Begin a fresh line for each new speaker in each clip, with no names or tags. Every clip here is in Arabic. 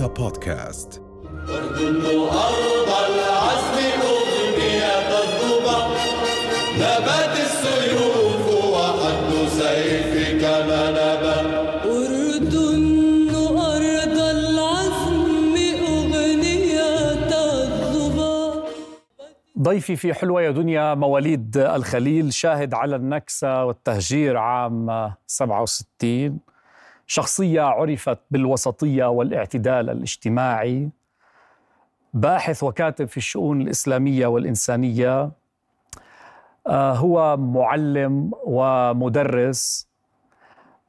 رؤيا بودكاست.
أردن أرض العزم أغنية الضبا نبات السيوف وحد سيفك منبا
أردن أرض العزم أغنية الظبا
ضيفي في حلوة يا دنيا مواليد الخليل شاهد على النكسة والتهجير عام 67 شخصية عرفت بالوسطية والاعتدال الاجتماعي باحث وكاتب في الشؤون الإسلامية والإنسانية آه، هو معلم ومدرس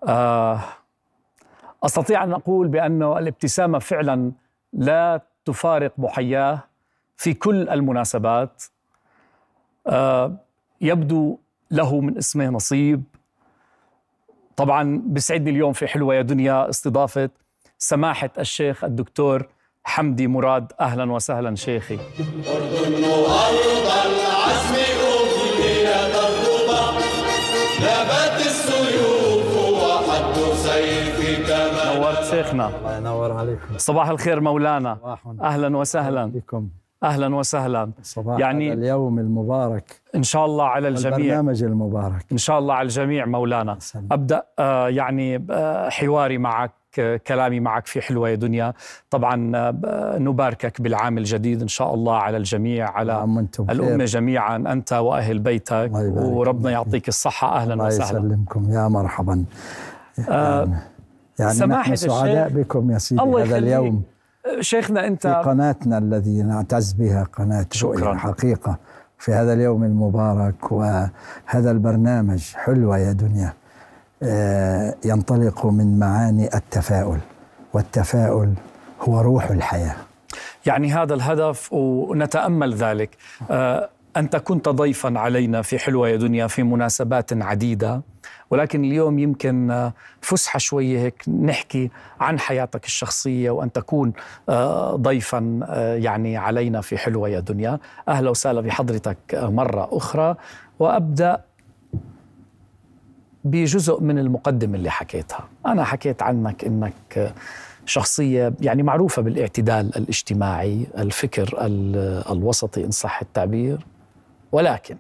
آه، أستطيع أن أقول بأنه الابتسامة فعلا لا تفارق محياه في كل المناسبات آه، يبدو له من اسمه نصيب. طبعا بسعدني اليوم في حلوة يا دنيا استضافة سماحة الشيخ الدكتور حمدي مراد. أهلا وسهلا شيخي.
أردن أرض العزم السيوف وحد سيفك منبا
نورت شيخنا.
الله ينور عليكم.
صباح الخير مولانا. أهلا وسهلا.
بكم
أهلا وسهلا.
صباح
يعني-
يعني اليوم المبارك.
إن شاء الله على الجميع.
البرنامج المبارك.
إن شاء الله على الجميع مولانا.
سلام.
أبدأ آه، يعني آه، حواري معك آه، كلامي معك في حلوة يا دنيا. طبعا نباركك بالعام الجديد إن شاء الله على الجميع على. الأمة جميعا أنت وأهل بيتك.
الله
وربنا. يعطيك الصحة. أهلا
الله
وسهلا.
يسلمكم. يا مرحبا.
آه،
يعني
سماحة
نحن سعداء
الشيخ،
بكم يا سيدي
الله
هذا. اليوم.
شيخنا
في
أنت
قناتنا الذي نعتز بها قناة
شكراً.
حقيقة في هذا اليوم المبارك وهذا البرنامج حلوة يا دنيا. آه، ينطلق من معاني التفاؤل والتفاؤل هو روح الحياة.
يعني هذا الهدف ونتأمل ذلك. آه، أنت كنت ضيفا علينا في حلوة يا دنيا في مناسبات عديدة. ولكن اليوم يمكن آه، فسحة شوية هيك نحكي عن حياتك الشخصية وأن تكون آه، ضيفا آه، يعني علينا في حلوة يا دنيا. أهلا وسهلا بحضرتك مرة أخرى. وأبدأ بجزء من المقدمة اللي حكيتها. أنا حكيت عنك أنك شخصية يعني معروفة بالاعتدال الاجتماعي الفكر ال- الوسطي إن صح التعبير. ولكن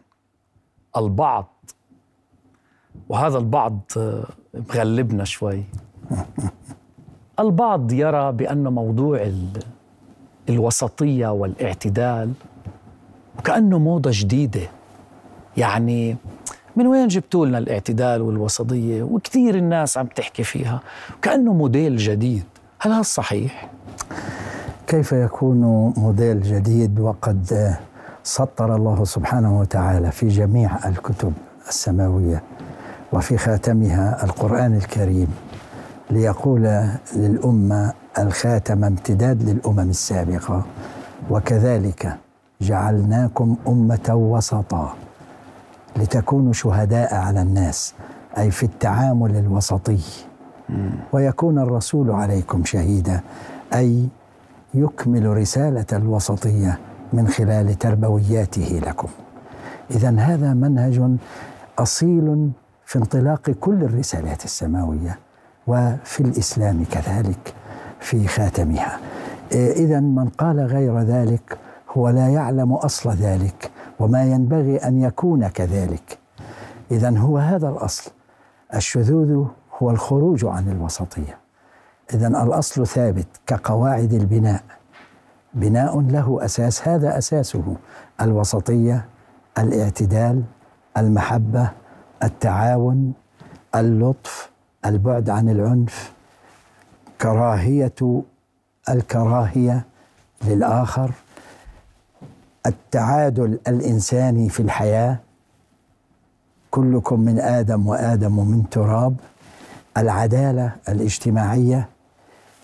البعض وهذا البعض آه، مغلبنا شوي. البعض يرى بأن موضوع ال- الوسطية والاعتدال وكأنه موضة جديدة. يعني من وين جبتوا لنا الاعتدال والوسطية؟ وكثير الناس عم تحكي فيها كأنه موديل جديد. هل هذا صحيح؟
كيف يكون موديل جديد وقد آه، سطر الله سبحانه وتعالى في جميع الكتب السماوية؟ وفي خاتمها القرآن الكريم ليقول للأمة الخاتم امتداد للأمم السابقة وكذلك جعلناكم أمة وسطا لتكونوا شهداء على الناس أي في التعامل الوسطي. ويكون الرسول عليكم شهيدا أي يكمل رسالة الوسطية من خلال تربوياته لكم. اذا هذا منهج أصيل في انطلاق كل الرسالات السماوية وفي الإسلام كذلك في خاتمها. اذا من قال غير ذلك هو لا يعلم أصل ذلك وما ينبغي أن يكون كذلك. اذا هو هذا الأصل. الشذوذ هو الخروج عن الوسطية. اذا الأصل ثابت كقواعد البناء. بناء له أساس هذا أساسه الوسطية الاعتدال المحبة التعاون اللطف البعد عن العنف كراهية الكراهية للآخر التعادل الإنساني في الحياة كلكم من آدم وآدم من تراب العدالة الاجتماعية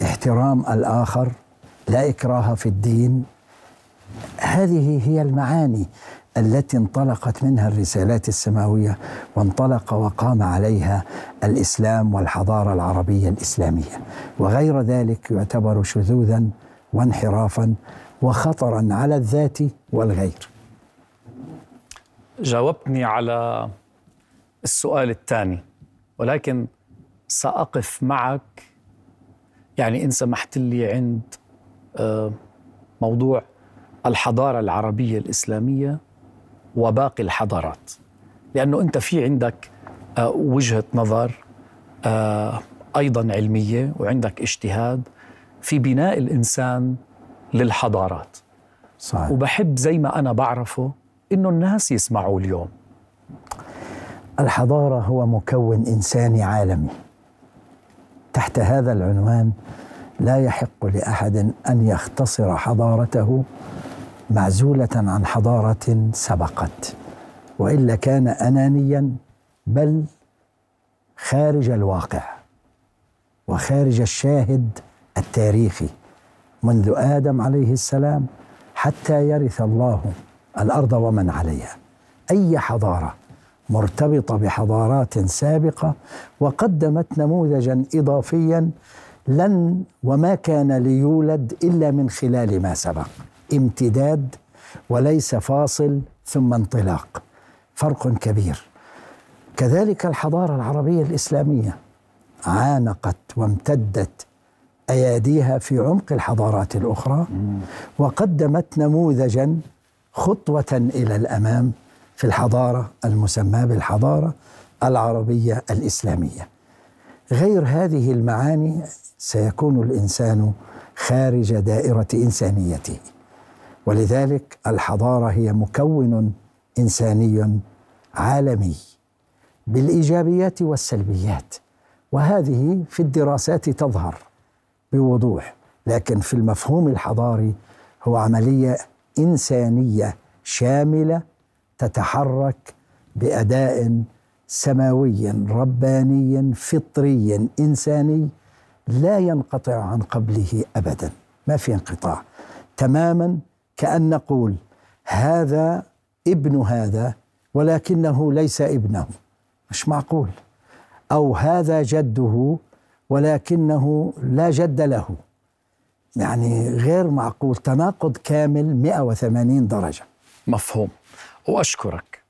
احترام الآخر لا إكراه في الدين. هذه هي المعاني. التي انطلقت منها الرسالات السماوية وانطلق وقام عليها الإسلام والحضارة العربية الإسلامية. وغير ذلك يعتبر شذوذا وانحرافا وخطرا على الذات والغير.
جاوبتني على السؤال الثاني ولكن سأقف معك. يعني إن سمحت لي عند آه، موضوع الحضارة العربية الإسلامية. وباقي الحضارات. لأنه أنت في عندك آه، وجهة نظر آه، أيضا علمية وعندك اجتهاد في بناء الإنسان للحضارات.
صحيح.
وبحب زي ما أنا بعرفه إنه الناس يسمعوا اليوم.
الحضارة هو مكون إنساني عالمي. تحت هذا العنوان لا يحق لأحد أن يختصر حضارته معزولة عن حضارة سبقت. وإلا كان أنانيا بل خارج الواقع وخارج الشاهد التاريخي منذ آدم عليه السلام حتى يرث الله الأرض ومن عليها. أي حضارة مرتبطة بحضارات سابقة وقدمت نموذجا إضافيا لن وما كان ليولد إلا من خلال ما سبق. امتداد وليس فاصل ثم انطلاق. فرق كبير. كذلك الحضارة العربية الإسلامية عانقت وامتدت أياديها في عمق الحضارات الأخرى وقدمت نموذجا خطوة إلى الأمام في الحضارة المسماة بالحضارة العربية الإسلامية. غير هذه المعاني سيكون الإنسان خارج دائرة إنسانيته. ولذلك الحضارة هي مكون إنساني عالمي بالإيجابيات والسلبيات وهذه في الدراسات تظهر بوضوح لكن في المفهوم الحضاري هو عملية إنسانية شاملة تتحرك بأداء سماوي رباني فطري إنساني لا ينقطع عن قبله ابدا ما في انقطاع تماما كأن نقول هذا ابن هذا ولكنه ليس ابنه مش معقول. أو هذا جده ولكنه لا جد له. يعني غير معقول تناقض كامل 180 درجة.
مفهوم. وأشكرك.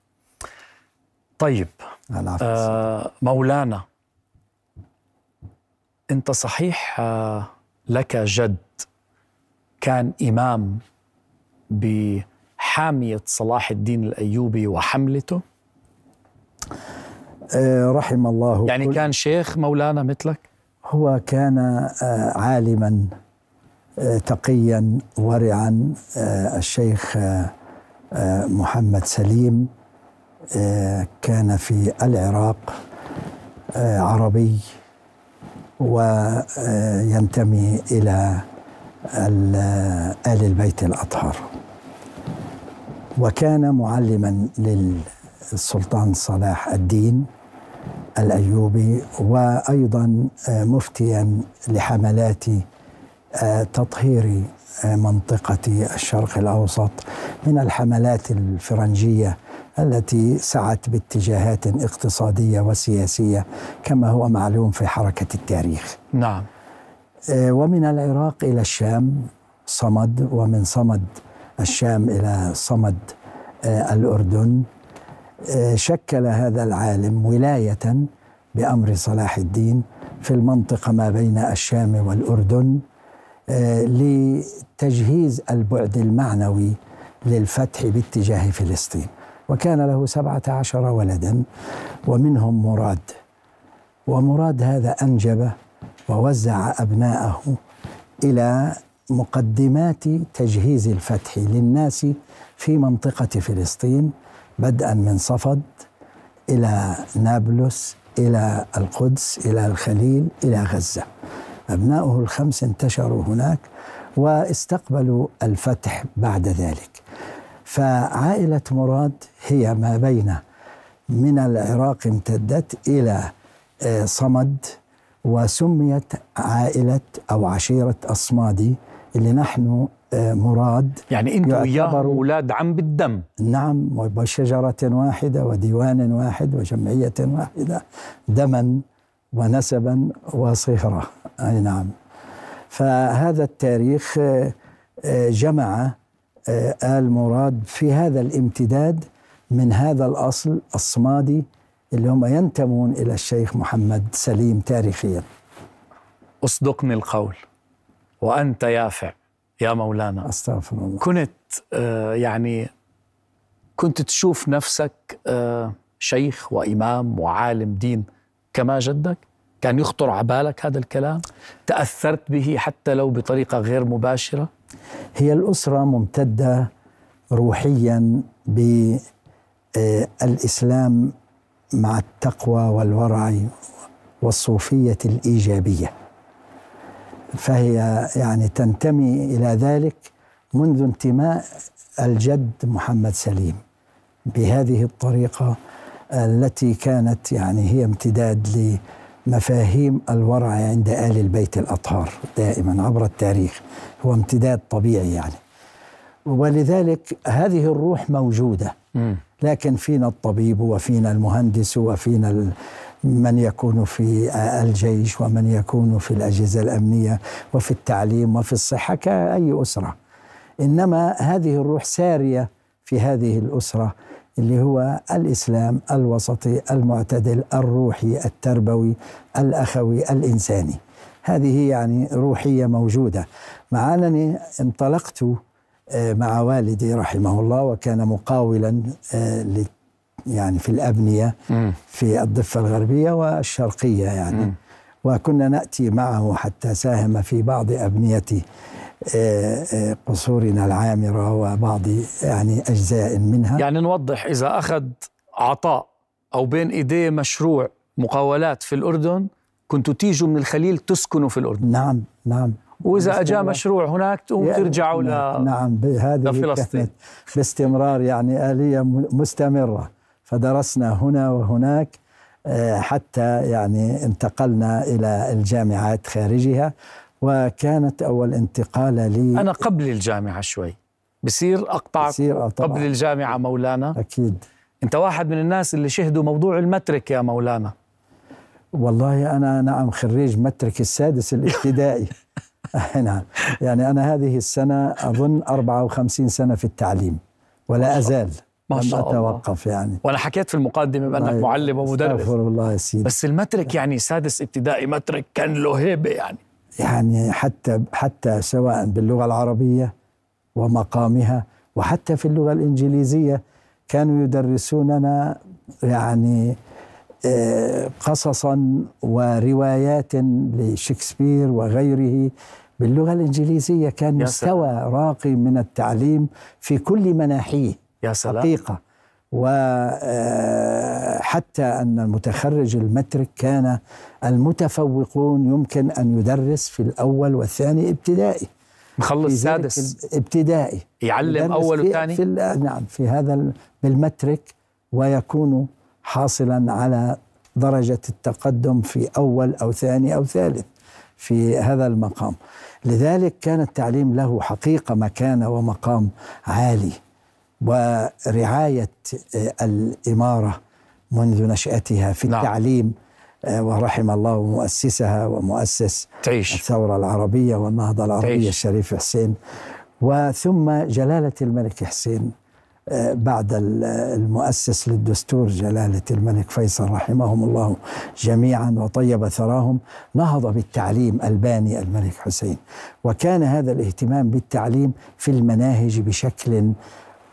طيب. آه مولانا أنت صحيح آه لك جد كان إمام بحامية صلاح الدين الأيوبي وحملته؟
آه رحم الله
يعني
كل-
كان شيخ مولانا مثلك؟
هو كان آه، عالما آه، تقيا ورعا الشيخ محمد سليم كان في العراق عربي وينتمي إلى ال البيت الأطهر وكان معلما للسلطان صلاح الدين الأيوبي وأيضا آه، مفتيا لحملات آه، تطهير آه، منطقة الشرق الأوسط من الحملات الفرنجية التي سعت باتجاهات اقتصادية وسياسية كما هو معلوم في حركة التاريخ.
نعم
ومن العراق إلى الشام صمد ومن صمد الشام إلى صمد آه، الأردن. آه، شكل هذا العالم ولاية بأمر صلاح الدين في المنطقة ما بين الشام والأردن آه، لتجهيز البعد المعنوي للفتح باتجاه فلسطين. وكان له سبعة عشر ولدا ومنهم مراد. ومراد هذا أنجب ووزع أبناءه إلى مقدمات تجهيز الفتح للناس في منطقة فلسطين بدءا من صفد إلى نابلس إلى القدس إلى الخليل إلى غزة. أبناؤه الخمس انتشروا هناك واستقبلوا الفتح بعد ذلك. فعائلة مراد هي ما بين من العراق امتدت إلى آه، صمد وسميت عائلة أو عشيرة أصمادي اللي نحن آه، مراد
يعني أنت وياه
يعتبر-
أولاد عم بالدم.
نعم وشجرة واحدة وديوان واحد وجمعية واحدة دما ونسبا وصهرة أي نعم. فهذا التاريخ آه، آه، جمع آل مراد في هذا الامتداد من هذا الأصل الصمادي اللي هم ينتمون إلى الشيخ محمد سليم تاريخيا.
اصدقني القول وأنت يافع يا مولانا.
أستغفر الله.
كنت آه، يعني كنت تشوف نفسك آه، شيخ وإمام وعالم دين كما جدك؟ كان يخطر على بالك هذا الكلام؟ تأثرت به حتى لو بطريقة غير مباشرة؟
هي الأسرة ممتدة روحيا بالإسلام مع التقوى والورع والصوفية الإيجابية. فهي يعني تنتمي إلى ذلك منذ انتماء الجد محمد سليم بهذه الطريقة التي كانت يعني هي امتداد لمفاهيم الورع عند آل البيت الأطهار دائما عبر التاريخ. هو امتداد طبيعي يعني. ولذلك هذه الروح موجودة. لكن فينا الطبيب وفينا المهندس وفينا من يكون في الجيش ومن يكون في الأجهزة الأمنية وفي التعليم وفي الصحة كأي أسرة. إنما هذه الروح سارية في هذه الأسرة اللي هو الإسلام الوسطي المعتدل الروحي التربوي الأخوي الإنساني. هذه يعني روحية موجودة. مع أنني انطلقت مع والدي رحمه الله وكان مقاولا آه، يعني في الأبنية في الضفة الغربية والشرقية يعني. وكنا نأتي معه حتى ساهم في بعض أبنية آه، آه، قصورنا العامرة وبعض يعني أجزاء منها.
يعني نوضح إذا أخذ عطاء أو بين إيديه مشروع مقاولات في الأردن كنتوا تيجوا من الخليل تسكنوا في الأردن.
نعم نعم.
وإذا اجى. مشروع هناك تقوم ترجعوا
نعم,
ل
نعم هذه
لفلسطين.
باستمرار يعني آلية م- مستمرة فدرسنا هنا وهناك آه، حتى يعني انتقلنا إلى الجامعات خارجها وكانت أول انتقالة لي
أنا قبل الجامعة شوي بصير اقطعك
بصير، آه،.
قبل الجامعة مولانا
أكيد
أنت واحد من الناس اللي شهدوا موضوع المترك يا مولانا
والله أنا نعم خريج مترك السادس الابتدائي نعم. يعني أنا هذه السنة أظن 54 سنة في التعليم ولا أزال.
ما
لم
شاء الله.
أتوقف يعني.
وأنا حكيت في المقدمة بأنك
الله
معلم ومدرس.
استغفر الله يا سيدي.
بس المترك يعني سادس ابتدائي مترك كان له هيبة يعني.
يعني حتى حتى سواء باللغة العربية ومقامها وحتى في اللغة الإنجليزية كانوا يدرسوننا يعني قصصا وروايات لشكسبير وغيره باللغة الإنجليزية كان مستوى راقي من التعليم في كل مناحيه.
يا سلام.
حقيقة. وحتى أن المتخرج المترك كان المتفوقون يمكن أن يدرس في الأول والثاني ابتدائي.
مخلص سادس.
ابتدائي
يعلم أول وثاني؟
نعم في هذا ال- بالمترك ويكون حاصلا على درجة التقدم في أول أو ثاني أو ثالث في هذا المقام لذلك كان التعليم له حقيقة مكانة ومقام عالي ورعاية آه، الإمارة منذ نشأتها في
نعم.
التعليم آه، ورحم الله مؤسسها ومؤسس
تعيش
الثورة العربية والنهضة العربية
تعيش.
الشريف حسين وثم جلالة الملك حسين بعد ال- المؤسس للدستور جلالة الملك فيصل رحمهم الله جميعا وطيب ثراهم نهض بالتعليم ألباني الملك حسين. وكان هذا الاهتمام بالتعليم في المناهج بشكل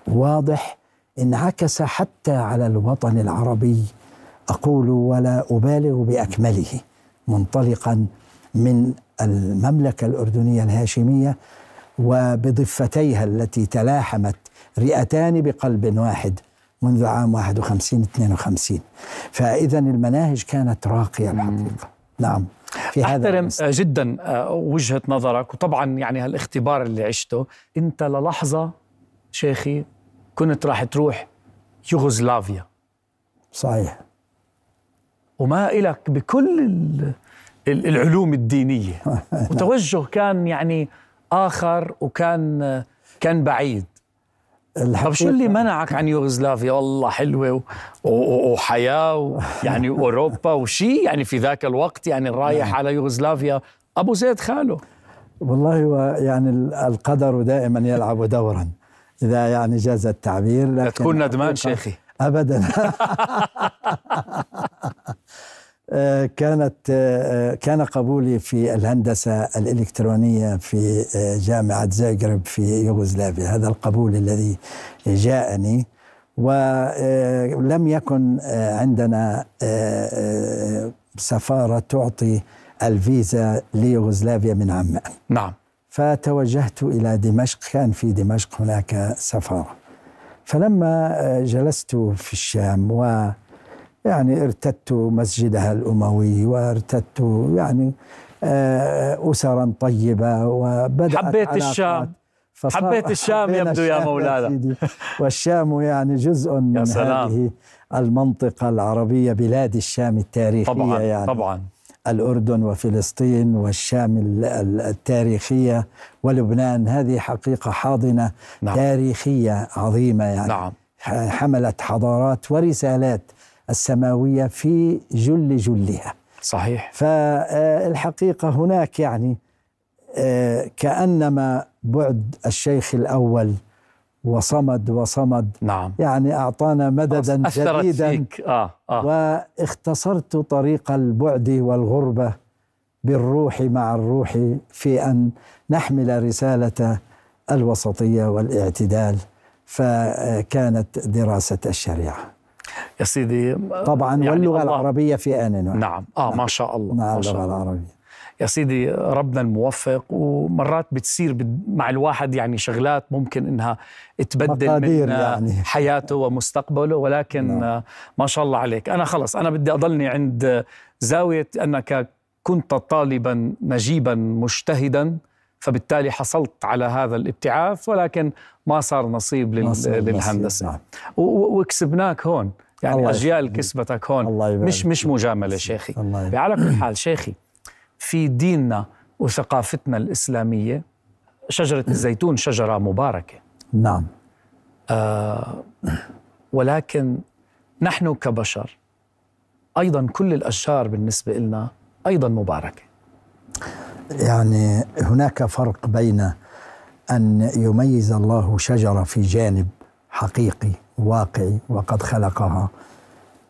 واضح انعكس حتى على الوطن العربي. أقول ولا أبالغ بأكمله منطلقا من المملكة الأردنية الهاشمية وبضفتيها التي تلاحمت رئتان بقلب واحد منذ عام 51 52 فإذا المناهج كانت راقية الحقيقة. نعم. في هذا أحترم.
آه، جدا آه، وجهة نظرك وطبعا يعني هالاختبار اللي عشته أنت للحظة شيخي كنت راح تروح يوغوسلافيا.
صحيح.
وما إلك بكل ال- ال- العلوم الدينية. وتوجه كان يعني آخر وكان كان بعيد. طب شو اللي منعك عن يوغوسلافيا؟ والله حلوة و- و- وحياة ويعني أوروبا وشي يعني في ذاك الوقت يعني رايح على يوغوسلافيا. أبو زيد خاله.
والله هو يعني ال- القدر دائما يلعب دورا. إذا يعني جاز التعبير لكن
تكون ندمان شيخي.
ابدا. كانت آه، كان قبولي في الهندسة الإلكترونية في آه، جامعة زاغرب في يوغوسلافيا. هذا القبول الذي جاءني. ولم يكن عندنا سفارة تعطي الفيزا ليوغوسلافيا من عمان
نعم.
فتوجهت إلى دمشق. كان في دمشق هناك سفارة. فلما جلست في الشام و يعني ارتدت مسجدها الأموي وارتدت يعني آه، أسرا طيبة وبدأت
حبيت. الشام حبيت الشام يبدو يا مولانا.
والشام يعني جزء من
سلام.
هذه المنطقة العربية بلاد الشام التاريخية
طبعا
يعني
طبعا
الأردن وفلسطين والشام ال- ال- التاريخية ولبنان هذه حقيقة حاضنة
نعم.
تاريخية عظيمة يعني
نعم.
حملت حضارات ورسالات السماوية في جل جلها.
صحيح.
فالحقيقة هناك يعني آه، كأنما بعد الشيخ الأول وصمد وصمد.
نعم.
يعني أعطانا مددا جديدا
فيك. آه آه.
واختصرت طريق البعد والغربة بالروح مع الروح في أن نحمل رسالة الوسطية والاعتدال فكانت دراسة الشريعة.
يا سيدي
طبعا
يعني
واللغة
الله-
العربية في آن واحد.
نعم. آه ما شاء الله
مع
ما شاء الله.
العربية.
يا سيدي ربنا الموفق ومرات بتصير مع الواحد يعني شغلات ممكن إنها تبدل من
يعني.
حياته ومستقبله ولكن
نعم.
ما شاء الله عليك. أنا خلص أنا بدي أضلني عند زاوية أنك كنت طالبا نجيبا مجتهدا فبالتالي حصلت على هذا الابتعاث ولكن ما صار نصيب لل- للهندسة
نعم.
و- وكسبناك هون يعني
الله
أجيال
يخليك.
كسبتك هون
الله
مش مش. مجاملة شيخي. على كل حال شيخي في ديننا وثقافتنا الإسلامية شجرة الزيتون شجرة مباركة
نعم
ولكن نحن كبشر أيضا كل الأشجار بالنسبة لنا أيضا مباركة
يعني هناك فرق بين أن يميز الله شجرة في جانب حقيقي واقعي وقد خلقها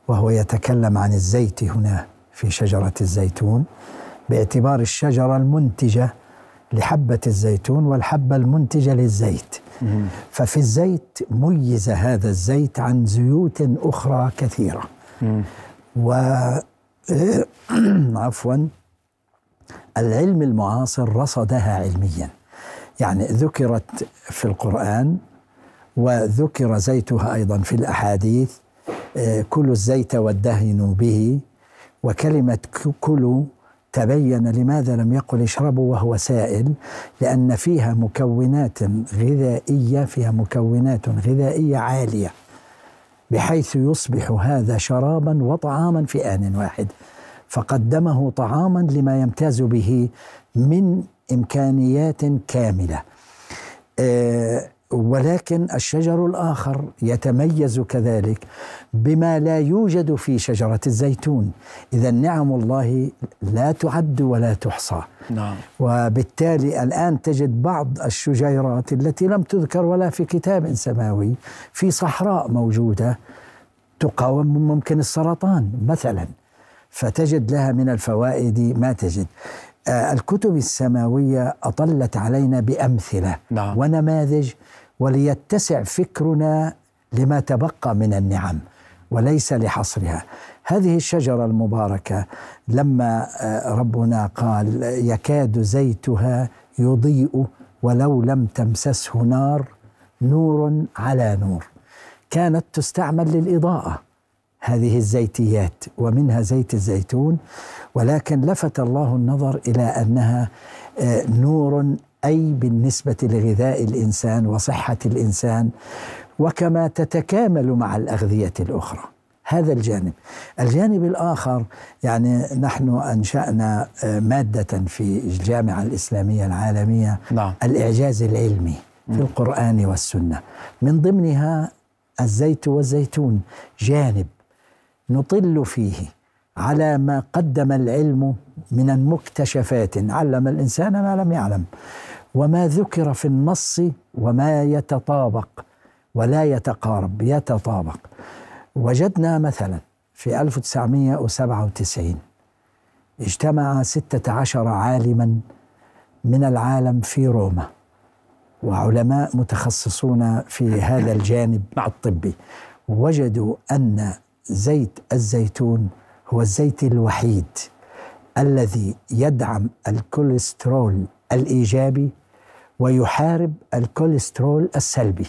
وهو يتكلم عن الزيت هنا في شجرة الزيتون باعتبار الشجرة المنتجة لحبة الزيتون والحبة المنتجة للزيت. ففي الزيت ميز هذا الزيت عن زيوت أخرى كثيرة. و عفوا. العلم المعاصر رصدها علميا. يعني ذكرت في القرآن وذكر زيتها أيضا في الأحاديث آه، كلوا الزيت وادهنوا به وكلمة كلوا تبين لماذا لم يقل اشربوا وهو سائل لأن فيها مكونات غذائية فيها مكونات غذائية عالية بحيث يصبح هذا شرابا وطعاما في آن واحد. فقدمه طعاما لما يمتاز به من إمكانيات كاملة. آه، ولكن الشجر الآخر يتميز كذلك بما لا يوجد في شجرة الزيتون. إذا نعم الله لا تعد ولا تحصى.
نعم.
وبالتالي الآن تجد بعض الشجيرات التي لم تذكر ولا في كتاب سماوي في صحراء موجودة تقاوم ممكن السرطان مثلا. فتجد لها من الفوائد ما تجد. آه، الكتب السماوية أطلت علينا بأمثلة
نعم.
ونماذج وليتسع فكرنا لما تبقى من النعم وليس لحصرها. هذه الشجرة المباركة لما آه، ربنا قال يكاد زيتها يضيء ولو لم تمسسه نار نور على نور. كانت تستعمل للإضاءة. هذه الزيتيات ومنها زيت الزيتون ولكن لفت الله النظر إلى أنها آه، نور أي بالنسبة لغذاء الإنسان وصحة الإنسان وكما تتكامل مع الأغذية الأخرى. هذا الجانب. الجانب الآخر يعني نحن أنشأنا آه، مادة في الجامعة الإسلامية العالمية
نعم.
الإعجاز العلمي في القرآن والسنة. من ضمنها الزيت والزيتون جانب نطل فيه على ما قدم العلم من المكتشفات. علم الإنسان ما لم يعلم. وما ذكر في النص وما يتطابق ولا يتقارب يتطابق. وجدنا مثلا في 1997 اجتمع ستة عشر عالما من العالم في روما وعلماء متخصصون في هذا الجانب. الطبي. وجدوا أن زيت الزيتون هو الزيت الوحيد الذي يدعم الكوليسترول الإيجابي ويحارب الكوليسترول السلبي.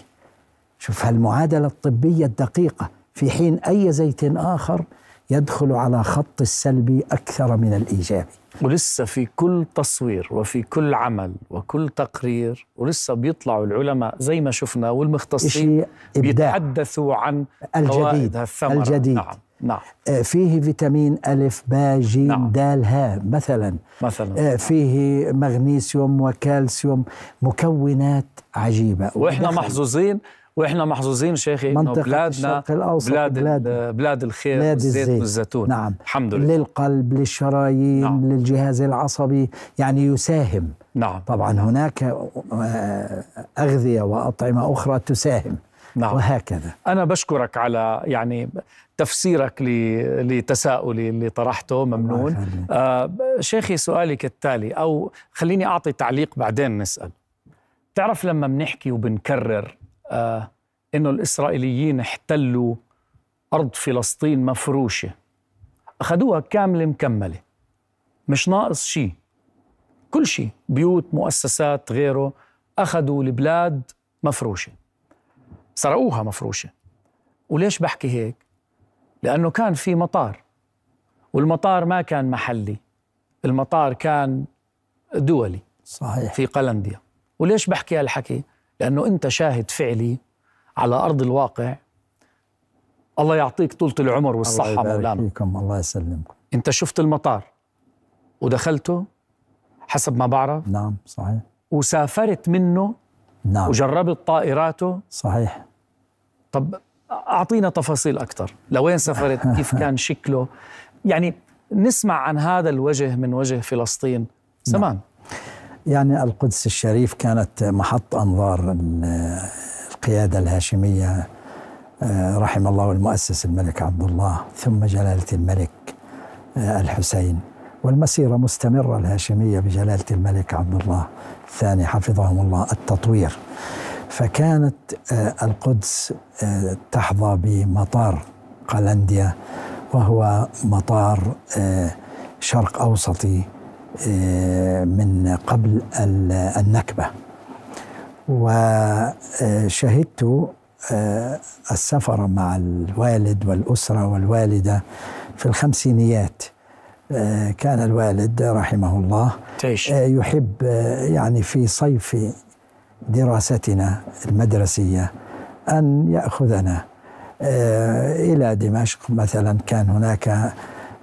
شوف هالمعادلة الطبية الدقيقة. في حين أي زيت آخر يدخل على خط السلبي أكثر من الإيجابي.
ولسه في كل تصوير وفي كل عمل وكل تقرير ولسه بيطلعوا العلماء زي ما شفنا والمختصين بيتحدثوا عن
الجديد
فوائد هالثمرة
الجديد.
نعم نعم.
آه، فيه فيتامين ألف باء جيم
نعم.
دال ها مثلا.
مثلا.
آه، فيه مغنيسيوم وكالسيوم مكونات عجيبة. وإحنا
محظوظين وإحنا محظوظين شيخي إنه
منطقة
بلادنا بلاد ال- بلاد الخير
بلاد
والزيت
الزيت.
والزيتون.
نعم.
الحمد لله.
للقلب للشرايين نعم. للجهاز العصبي يعني يساهم.
نعم.
طبعا هناك آه، أغذية وأطعمة أخرى تساهم.
نعم.
وهكذا.
أنا بشكرك على يعني تفسيرك لتساؤلي اللي طرحته ممنون. آه شيخي سؤالي كالتالي أو خليني أعطي تعليق بعدين نسأل. تعرف لما بنحكي وبنكرر آه إنه الإسرائيليين احتلوا أرض فلسطين مفروشة. أخذوها كاملة مكملة مش ناقص شيء. كل شيء بيوت مؤسسات غيره أخذوا البلاد مفروشة. سرقوها مفروشة. وليش بحكي هيك؟ لأنه كان في مطار والمطار ما كان محلي المطار كان دولي
صحيح.
في قلنديا. وليش بحكي هالحكي؟ لأنه أنت شاهد فعلي على أرض الواقع. الله يعطيك طولة العمر
الله
والصحة
يبارك
مولانا.
فيكم الله يسلمكم.
أنت شفت المطار ودخلته حسب ما بعرف؟
نعم صحيح.
وسافرت منه
نعم.
وجربت طائراته؟
صحيح.
طب أعطينا تفاصيل أكثر. لوين سافرت؟ كيف كان شكله؟ يعني نسمع عن هذا الوجه من وجه فلسطين. زمان
يعني القدس الشريف كانت محط أنظار ال- القيادة الهاشمية آه، رحم الله المؤسس الملك عبد الله ثم جلالة الملك آه، الحسين والمسيرة مستمرة الهاشمية بجلالة الملك عبد الله الثاني حفظهم الله التطوير. فكانت آه، القدس آه، تحظى بمطار قلنديا وهو مطار آه، شرق أوسطي آه، من قبل ال- النكبة. وشهدت آه، السفر مع الوالد والأسرة والوالدة في الخمسينيات. آه، كان الوالد رحمه الله
تعيش.
آه، يحب يعني في صيف دراستنا المدرسية أن يأخذنا إلى دمشق. مثلا كان هناك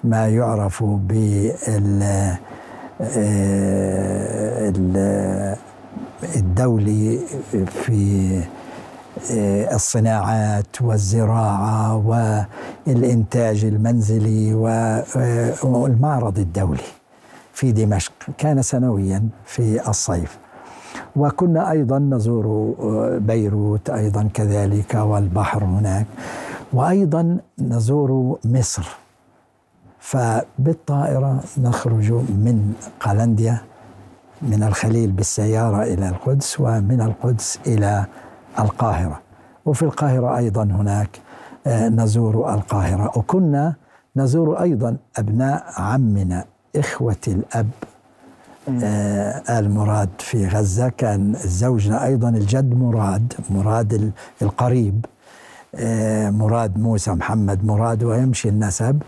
ما يعرف بال ال- الدولي في آه، الصناعات والزراعة والإنتاج المنزلي والمعرض الدولي في دمشق. كان سنويا في الصيف. وكنا أيضا نزور آه، بيروت أيضا كذلك والبحر هناك. وأيضا نزور مصر. فبالطائرة نخرج من قلنديا من الخليل بالسيارة إلى القدس ومن القدس إلى القاهرة. وفي القاهرة أيضا هناك آه، نزور القاهرة. وكنا نزور أيضا أبناء عمنا إخوة الأب آه، آل مراد في غزة. كان زوجنا أيضا الجد مراد مراد ال- القريب آه، مراد موسى محمد مراد ويمشي النسب.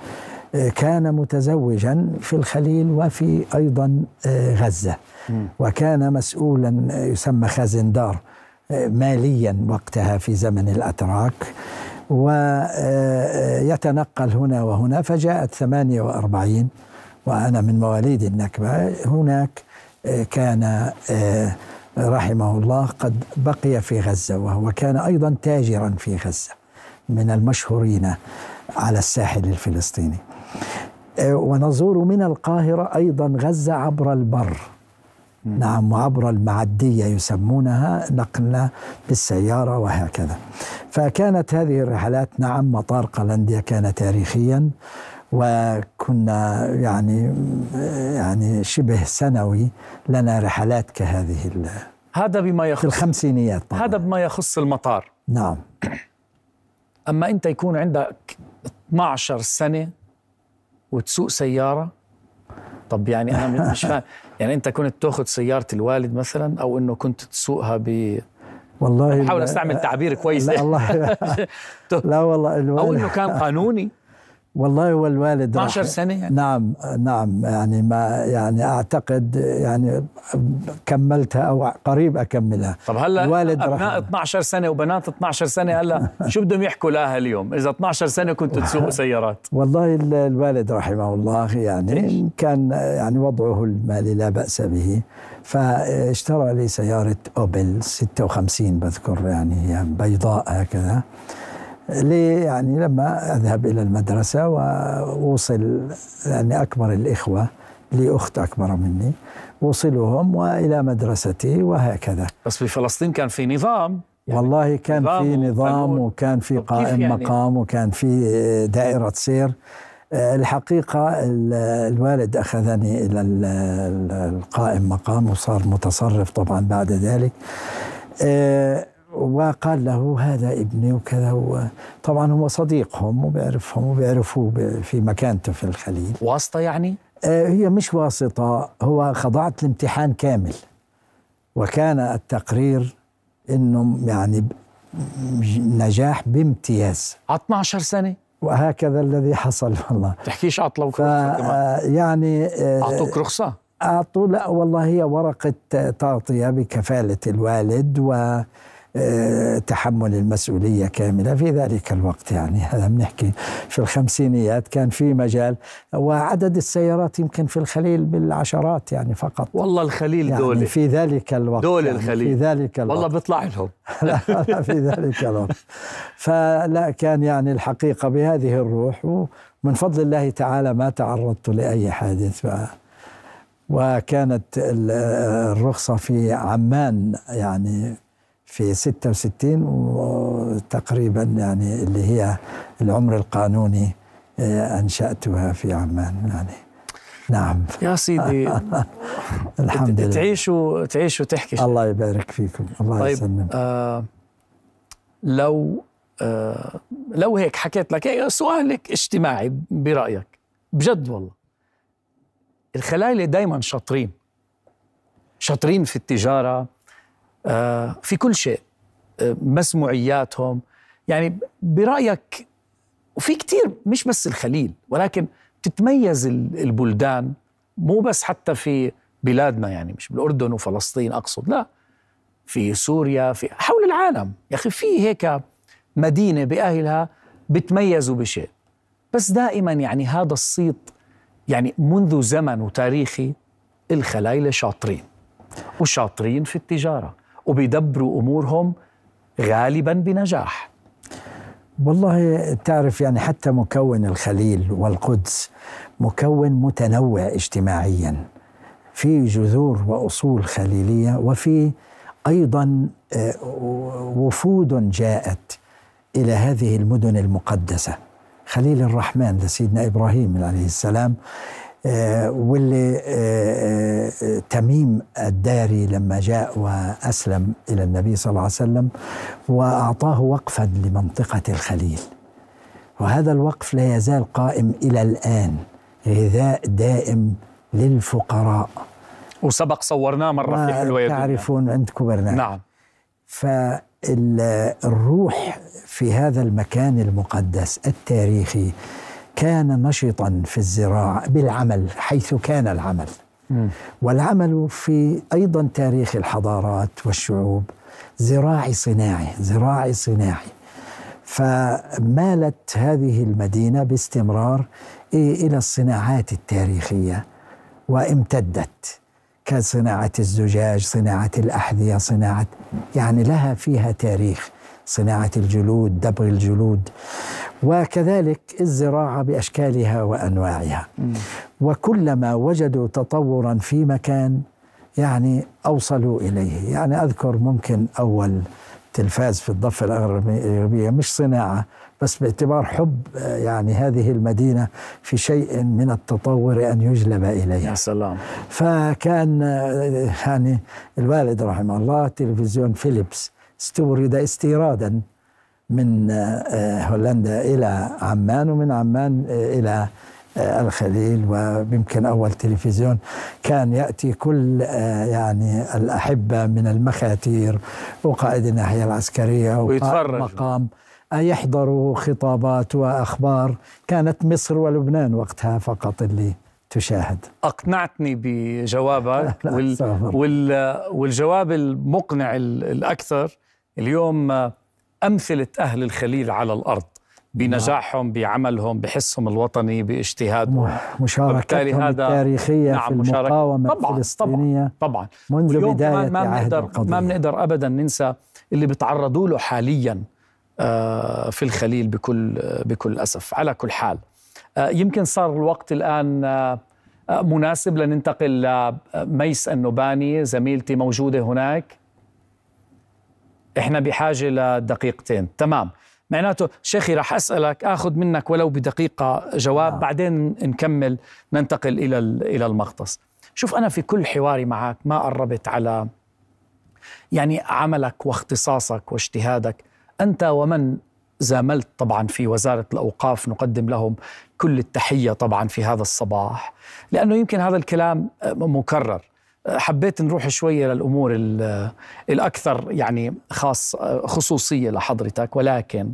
كان متزوجا في الخليل وفي أيضا آه، غزة. وكان مسؤولا آه، يسمى خازندار آه، ماليا وقتها في زمن الأتراك. ويتنقل هنا وهنا فجاءت 48 وأنا من مواليد النكبة. هناك كان رحمه الله قد بقي في غزة وهو كان أيضا تاجرا في غزة من المشهورين على الساحل الفلسطيني. ونزور من القاهرة أيضا غزة عبر البر. نعم وعبر المعدية يسمونها نقلنا بالسيارة وهكذا. فكانت هذه الرحلات نعم مطار قلنديا كان تاريخيا وكنا يعني يعني شبه سنوي لنا رحلات كهذه
هذا بما
في
يخص
الخمسينيات طبعا.
هذا بما يخص المطار.
نعم.
أما أنت يكون عندك 12 سنة وتسوق سيارة؟ طب يعني أنا مش فاهم. يعني أنت كنت تاخذ سيارة الوالد مثلا أو إنه كنت تسوقها ب
والله
بحاول
لا-
استعمل تعبير كويس.
لا الله. لا والله أو
إنه كان قانوني.
والله هو الوالد
12
راح-
سنة يعني؟
نعم نعم يعني ما يعني أعتقد يعني كملتها أو قريب أكملها.
طب هلا
الوالد
أبناء
راح
12 سنة وبنات 12 سنة هلا شو بدهم يحكوا لها اليوم؟ إذا 12 سنة كنتوا تسوقوا سيارات.
والله ال- الوالد رحمه الله يعني كان يعني وضعه المالي لا بأس به فاشترى لي سيارة أوبل 56 بذكر يعني هي بيضاء هكذا. لي يعني لما أذهب إلى المدرسة وأوصل يعني أكبر الإخوة لي أخت أكبر مني أوصلهم وإلى مدرستي وهكذا
بس بفلسطين كان في نظام
والله كان
نظام
في نظام. وكان في قائم
يعني؟
مقام وكان في دائرة سير الحقيقة ال- الوالد أخذني إلى ال- ال- القائم مقام وصار متصرف طبعا بعد ذلك آه، وقال له هذا ابني وكذا طبعا هو صديقهم وبيعرفهم وبيعرفوه في مكانته في الخليل.
واسطة يعني؟
آه، هي مش واسطة هو خضعت لامتحان كامل. وكان التقرير إنه يعني نجاح بامتياز.
على 12 سنة؟
وهكذا الذي حصل والله.
تحكيش عطلة
ف آه، يعني آه،
اعطوك رخصة؟
اعطوا لا والله هي ورقة تعطيه بكفالة الوالد و آه، تحمل المسؤولية كاملة في ذلك الوقت يعني. هذا بنحكي في الخمسينيات كان في مجال وعدد السيارات يمكن في الخليل بالعشرات يعني فقط.
والله الخليل
يعني
دولة
في ذلك الوقت
دول
يعني
الخليل.
في ذلك الوقت.
والله بيطلع لهم.
لا لا في ذلك الوقت. فلا كان يعني الحقيقة بهذه الروح ومن فضل الله تعالى ما تعرضت لأي حادث وكانت ال- الرخصة في عمان يعني في 66 وتقريبا يعني اللي هي العمر القانوني آه، أنشأتها في عمان يعني. نعم.
يا سيدي
الحمد لله.
تعيشوا تعيشوا تحكي
الله يبارك فيكم. الله
طيب
يسلمك.
آه لو آه لو هيك حكيت لك هيك سؤالك اجتماعي برأيك بجد والله. الخلايله دائما شاطرين شاطرين في التجارة في كل شيء آه مسموعياتهم. يعني برأيك وفي كتير مش بس الخليل ولكن تتميز ال- البلدان. مو بس حتى في بلادنا يعني مش بالأردن وفلسطين أقصد لا. في سوريا في حول العالم. يا أخي في هيك مدينة بأهلها بتميزوا بشيء. بس دائما يعني هذا الصيت يعني منذ زمن وتاريخي الخلايله شاطرين وشاطرين في التجارة. وبيدبروا أمورهم غالبا بنجاح.
والله تعرف يعني حتى مكون الخليل والقدس مكون متنوع اجتماعيا. في جذور وأصول خليلية وفي أيضا آه، وفود جاءت إلى هذه المدن المقدسة. خليل الرحمن لسيدنا إبراهيم عليه السلام واللي آه، آه، تميم الداري لما جاء وأسلم إلى النبي صلى الله عليه وسلم وأعطاه وقفا لمنطقة الخليل. وهذا الوقف لا يزال قائم إلى الآن غذاء دائم للفقراء.
وسبق صورناه مرة في دنيا.
تعرفون عندكم برنامج
نعم.
فالروح في هذا المكان المقدس التاريخي كان نشطا في الزراعة بالعمل حيث كان العمل. والعمل في أيضا تاريخ الحضارات والشعوب زراعي صناعي زراعي صناعي. فمالت هذه المدينة باستمرار إلى الصناعات التاريخية وامتدت كصناعة الزجاج صناعة الأحذية صناعة يعني لها فيها تاريخ. صناعة الجلود دبغ الجلود وكذلك الزراعة بأشكالها وأنواعها. وكلما وجدوا تطورا في مكان يعني أوصلوا إليه. يعني أذكر ممكن أول تلفاز في الضفة الغربية مش صناعة بس باعتبار حب آه، يعني هذه المدينة في شيء من التطور أن يجلب إليها.
يا سلام.
فكان آه، يعني الوالد رحمه الله تلفزيون فيليبس استورد استيرادا من آه، هولندا إلى عمان ومن عمان آه، إلى آه، الخليل ويمكن أول تلفزيون كان يأتي كل يعني الأحبة من المخاتير وقائد الناحية العسكرية
ويتفرجوا.
مقام يحضروا خطابات وأخبار كانت مصر ولبنان وقتها فقط اللي تشاهد
أقنعتني بجوابك وال. وال والجواب المقنع ال- الأكثر اليوم آه، أمثلة أهل الخليل على الأرض بنجاحهم بعملهم بحسهم الوطني باجتهادهم
مشاركتهم
هذا-
التاريخية
نعم،
في. المقاومة
طبعاً،
الفلسطينية
طبعا.
منذ
واليوم
بداية
ما
عهد القضية.
ما بنقدر ابدا ننسى اللي بيتعرضوا له حاليا آه، في الخليل بكل بكل أسف. على كل حال آه، يمكن صار الوقت الآن آه، آه، مناسب لننتقل لميس النباني زميلتي موجودة هناك. إحنا بحاجة لدقيقتين. تمام. معناته شيخي رح أسألك آخذ منك ولو بدقيقة جواب
نعم.
بعدين نكمل ننتقل إلى ال- إلى المغطس شوف أنا في كل حواري معك ما قربت على يعني عملك واختصاصك واجتهادك. أنت ومن زاملت طبعا في وزارة الأوقاف نقدم لهم كل التحية طبعا في هذا الصباح لأنه يمكن هذا الكلام مكرر. حبيت نروح شوية للأمور ال- الأكثر يعني خاص خصوصية لحضرتك ولكن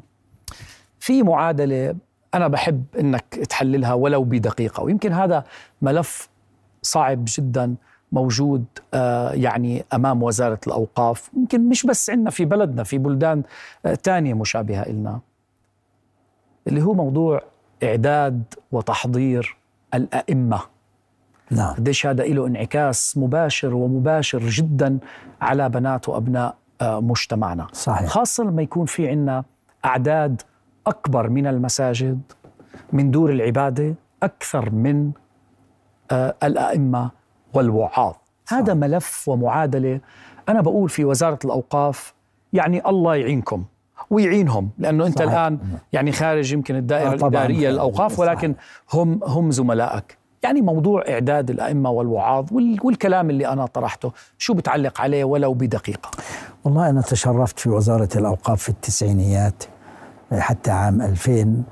في معادلة أنا بحب إنك تحللها ولو بدقيقة ويمكن هذا ملف صعب جدا موجود آه، يعني أمام وزارة الأوقاف يمكن مش بس عندنا في بلدنا في بلدان آه، تانية مشابهة لنا اللي هو موضوع إعداد وتحضير الأئمة.
نعم
قديش هذا له انعكاس مباشر ومباشر جدا على بنات وأبناء آه، مجتمعنا
صحيح.
خاصة لما يكون في عندنا أعداد أكبر من المساجد من دور العبادة أكثر من آه، الأئمة والوعاظ هذا ملف ومعادلة أنا بقول في وزارة الأوقاف يعني الله يعينكم ويعينهم لأنه أنت
صحيح.
الآن يعني خارج يمكن الدائرة
آه،.
الإدارية
للأوقاف.
ولكن هم هم زملائك يعني موضوع إعداد الأئمة والوعاظ وال- والكلام اللي أنا طرحته. شو بتعلق عليه ولو بدقيقة؟
والله أنا تشرفت في وزارة الأوقاف في التسعينيات حتى عام 2000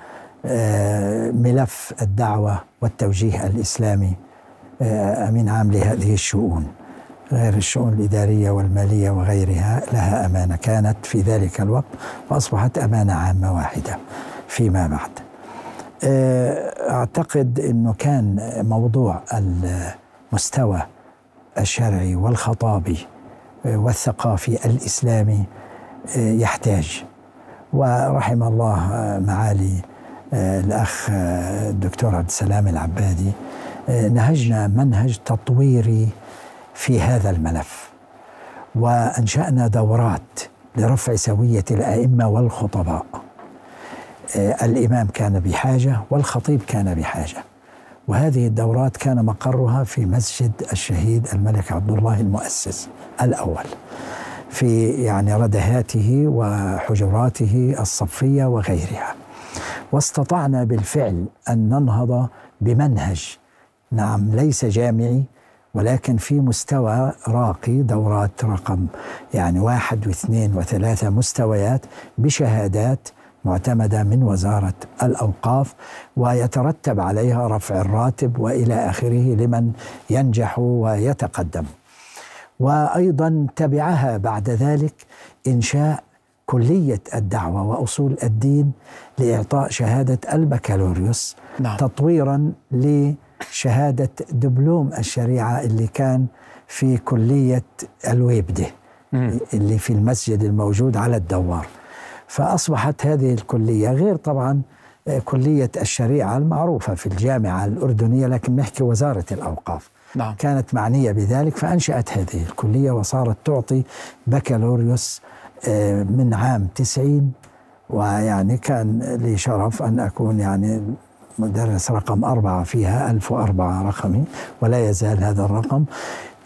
آه، ملف الدعوة والتوجيه الإسلامي آه، أمين عام لهذه الشؤون. غير الشؤون الإدارية والمالية وغيرها لها أمانة كانت في ذلك الوقت وأصبحت أمانة عامة واحدة فيما بعد. أعتقد أنه كان موضوع المستوى الشرعي والخطابي والثقافي الإسلامي يحتاج. ورحم الله معالي الأخ الدكتور عبد السلام العبادي. نهجنا منهج تطويري في هذا الملف. وأنشأنا دورات لرفع سوية الأئمة والخطباء. الإمام كان بحاجة والخطيب كان بحاجة. وهذه الدورات كان مقرها في مسجد الشهيد الملك عبد الله المؤسس الأول. في يعني ردهاته وحجراته الصفية وغيرها. واستطعنا بالفعل أن ننهض بمنهج. نعم ليس جامعي ولكن في مستوى راقي دورات رقم يعني واحد واثنين وثلاثة مستويات بشهادات معتمدة من وزارة الأوقاف ويترتب عليها رفع الراتب وإلى آخره لمن ينجح ويتقدم. وأيضا تبعها بعد ذلك إنشاء كلية الدعوة وأصول الدين لإعطاء شهادة البكالوريوس
نعم.
تطويرا لشهادة دبلوم الشريعة اللي كان في كلية الويبدة اللي في المسجد الموجود على الدوار. فأصبحت هذه الكلية غير طبعا كلية الشريعة المعروفة في الجامعة الأردنية لكن نحكي وزارة الأوقاف
نعم.
كانت معنية بذلك فأنشأت هذه الكلية وصارت تعطي بكالوريوس من عام 90 ويعني كان لي شرف أن أكون يعني مدرس رقم أربعة فيها 1004 رقمي ولا يزال هذا الرقم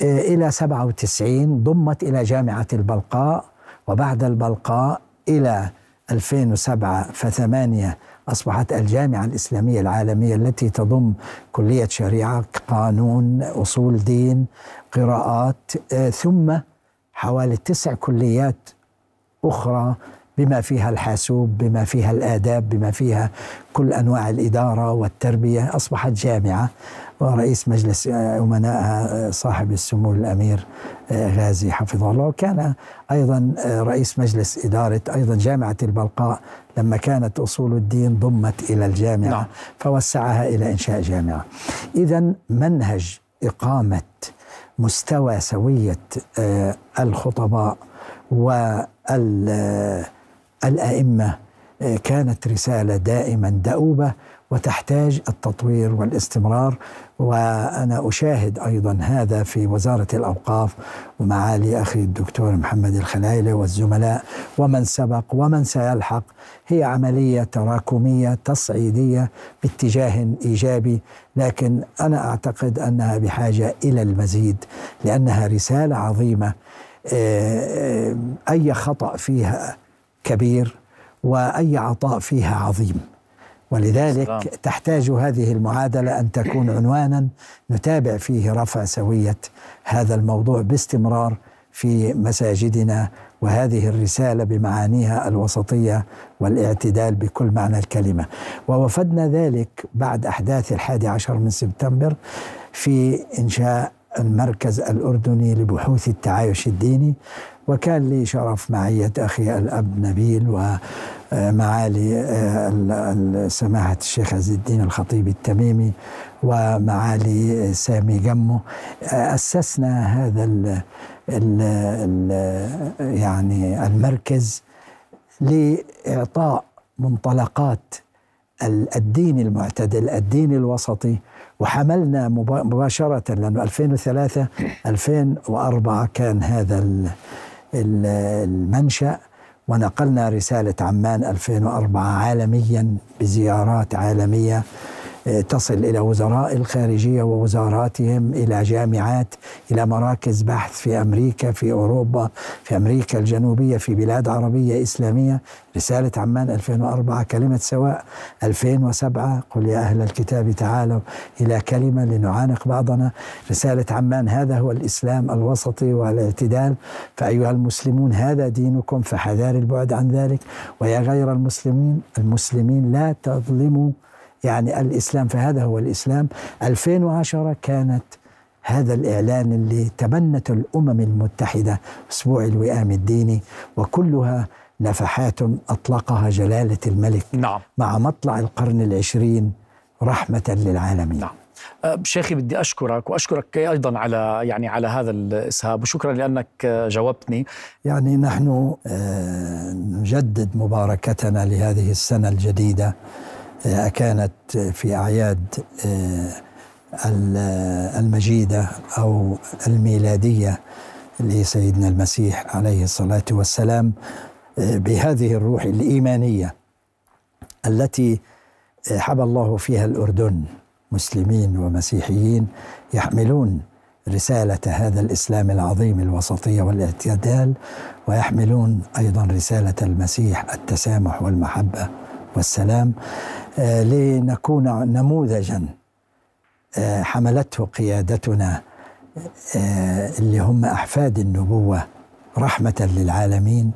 إلى 97 ضمت إلى جامعة البلقاء وبعد البلقاء إلى 2007 فثمانية أصبحت الجامعة الإسلامية العالمية التي تضم كلية شريعة قانون أصول دين قراءات آه، ثم حوالي تسع كليات أخرى بما فيها الحاسوب بما فيها الآداب بما فيها كل أنواع الإدارة والتربية. أصبحت جامعة ورئيس مجلس أمنائها صاحب السمو الأمير غازي حفظه الله وكان أيضا رئيس مجلس إدارة أيضا جامعة البلقاء لما كانت أصول الدين ضمت إلى الجامعة
نعم.
فوسعها إلى إنشاء جامعة إذا منهج إقامة مستوى سوية آه، الخطباء والأئمة آه، كانت رسالة دائما دؤوبة وتحتاج التطوير والاستمرار وأنا أشاهد أيضا هذا في وزارة الأوقاف ومعالي أخي الدكتور محمد الخلايلة والزملاء. ومن سبق ومن سيلحق هي عملية تراكمية تصعيدية باتجاه إيجابي لكن أنا أعتقد أنها بحاجة إلى المزيد لأنها رسالة عظيمة. آه، آه، أي خطأ فيها كبير وأي عطاء فيها عظيم. ولذلك
سلام.
تحتاج هذه المعادلة أن تكون عنوانا نتابع فيه رفع سوية هذا الموضوع باستمرار في مساجدنا وهذه الرسالة بمعانيها الوسطية والاعتدال بكل معنى الكلمة ووفدنا ذلك بعد أحداث الحادي عشر من سبتمبر في إنشاء المركز الأردني لبحوث التعايش الديني وكان لي شرف معية أخي الأب نبيل ومعالي آه، ال- ال- سماحة الشيخ عز الدين الخطيب التميمي ومعالي سامي جمو. آه، أسسنا هذا ال ال ال يعني المركز لإعطاء منطلقات ال- الدين المعتدل الدين الوسطي. وحملنا مبا- مباشرة لأنه 2003 2004 كان هذا ال- ال- المنشأ. ونقلنا رسالة عمان 2004 عالميا بزيارات عالمية. تصل إلى وزراء الخارجية ووزاراتهم إلى جامعات إلى مراكز بحث في أمريكا في أوروبا في أمريكا الجنوبية في بلاد عربية إسلامية. رسالة عمان 2004 كلمة سواء. 2007 قل يا أهل الكتاب تعالوا إلى كلمة لنعانق بعضنا. رسالة عمان هذا هو الإسلام الوسطي والاعتدال. فأيها المسلمون هذا دينكم فحذار البعد عن ذلك. ويا غير المسلمين المسلمين لا تظلموا يعني الإسلام فهذا هو الإسلام. 2010 كانت هذا الإعلان اللي تبنت الأمم المتحدة أسبوع الوئام الديني وكلها نفحات أطلقها جلالة الملك
نعم.
مع مطلع القرن العشرين رحمة للعالمين.
نعم. أه، شيخي بدي أشكرك وأشكرك أيضا على يعني على هذا الإسهاب وشكرا لأنك أه، جاوبتني.
يعني نحن آه، نجدد مباركتنا لهذه السنة الجديدة. آه، كانت في أعياد آه، ال- المجيدة أو الميلادية لسيدنا المسيح عليه الصلاة والسلام آه، بهذه الروح الإيمانية التي حبى الله فيها الأردن. مسلمين ومسيحيين يحملون رسالة هذا الإسلام العظيم الوسطية والاعتدال ويحملون أيضا رسالة المسيح التسامح والمحبة. والسلام آه، لنكون نموذجا آه، حملته قيادتنا آه، اللي هم أحفاد النبوة رحمة للعالمين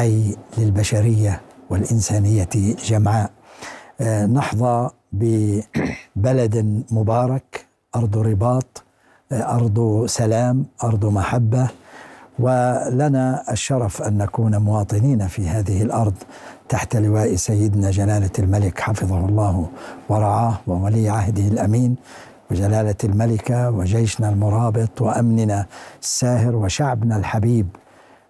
أي للبشرية والإنسانية جمعاء. نحظى ببلد مبارك أرض رباط أرض سلام أرض محبة. ولنا الشرف أن نكون مواطنين في هذه الأرض. تحت لواء سيدنا جلالة الملك حفظه الله ورعاه وولي عهده الأمين وجلالة الملكة وجيشنا المرابط وأمننا الساهر وشعبنا الحبيب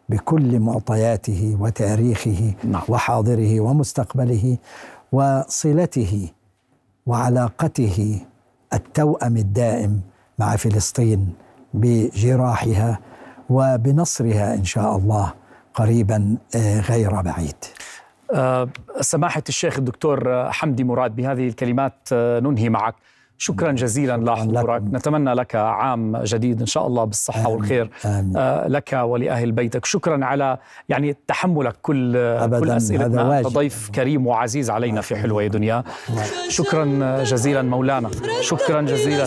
بكل معطياته وتاريخه
نعم.
وحاضره ومستقبله وصلته وعلاقته التوأم الدائم مع فلسطين بجراحها وبنصرها إن شاء الله قريبا آه، غير بعيد.
أه، سماحة الشيخ الدكتور حمدي مراد بهذه الكلمات أه، ننهي معك.
شكرا جزيلا لحضورك. نتمنى لك عام جديد إن شاء الله بالصحة
آمين.
والخير
آمين.
آه، لك ولأهل بيتك. شكرا على يعني تحملك كل
أبداً،
كل
واجب.
ضيف كريم وعزيز علينا في حلوة يا دنيا. شكرا جزيلا مولانا. شكرا جزيلا.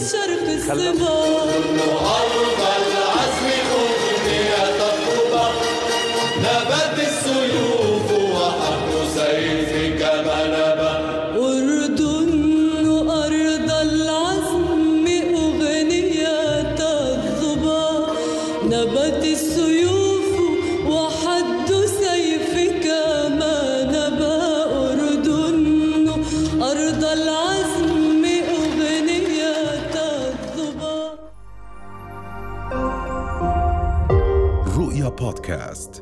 الظبا
رؤيا بودكاست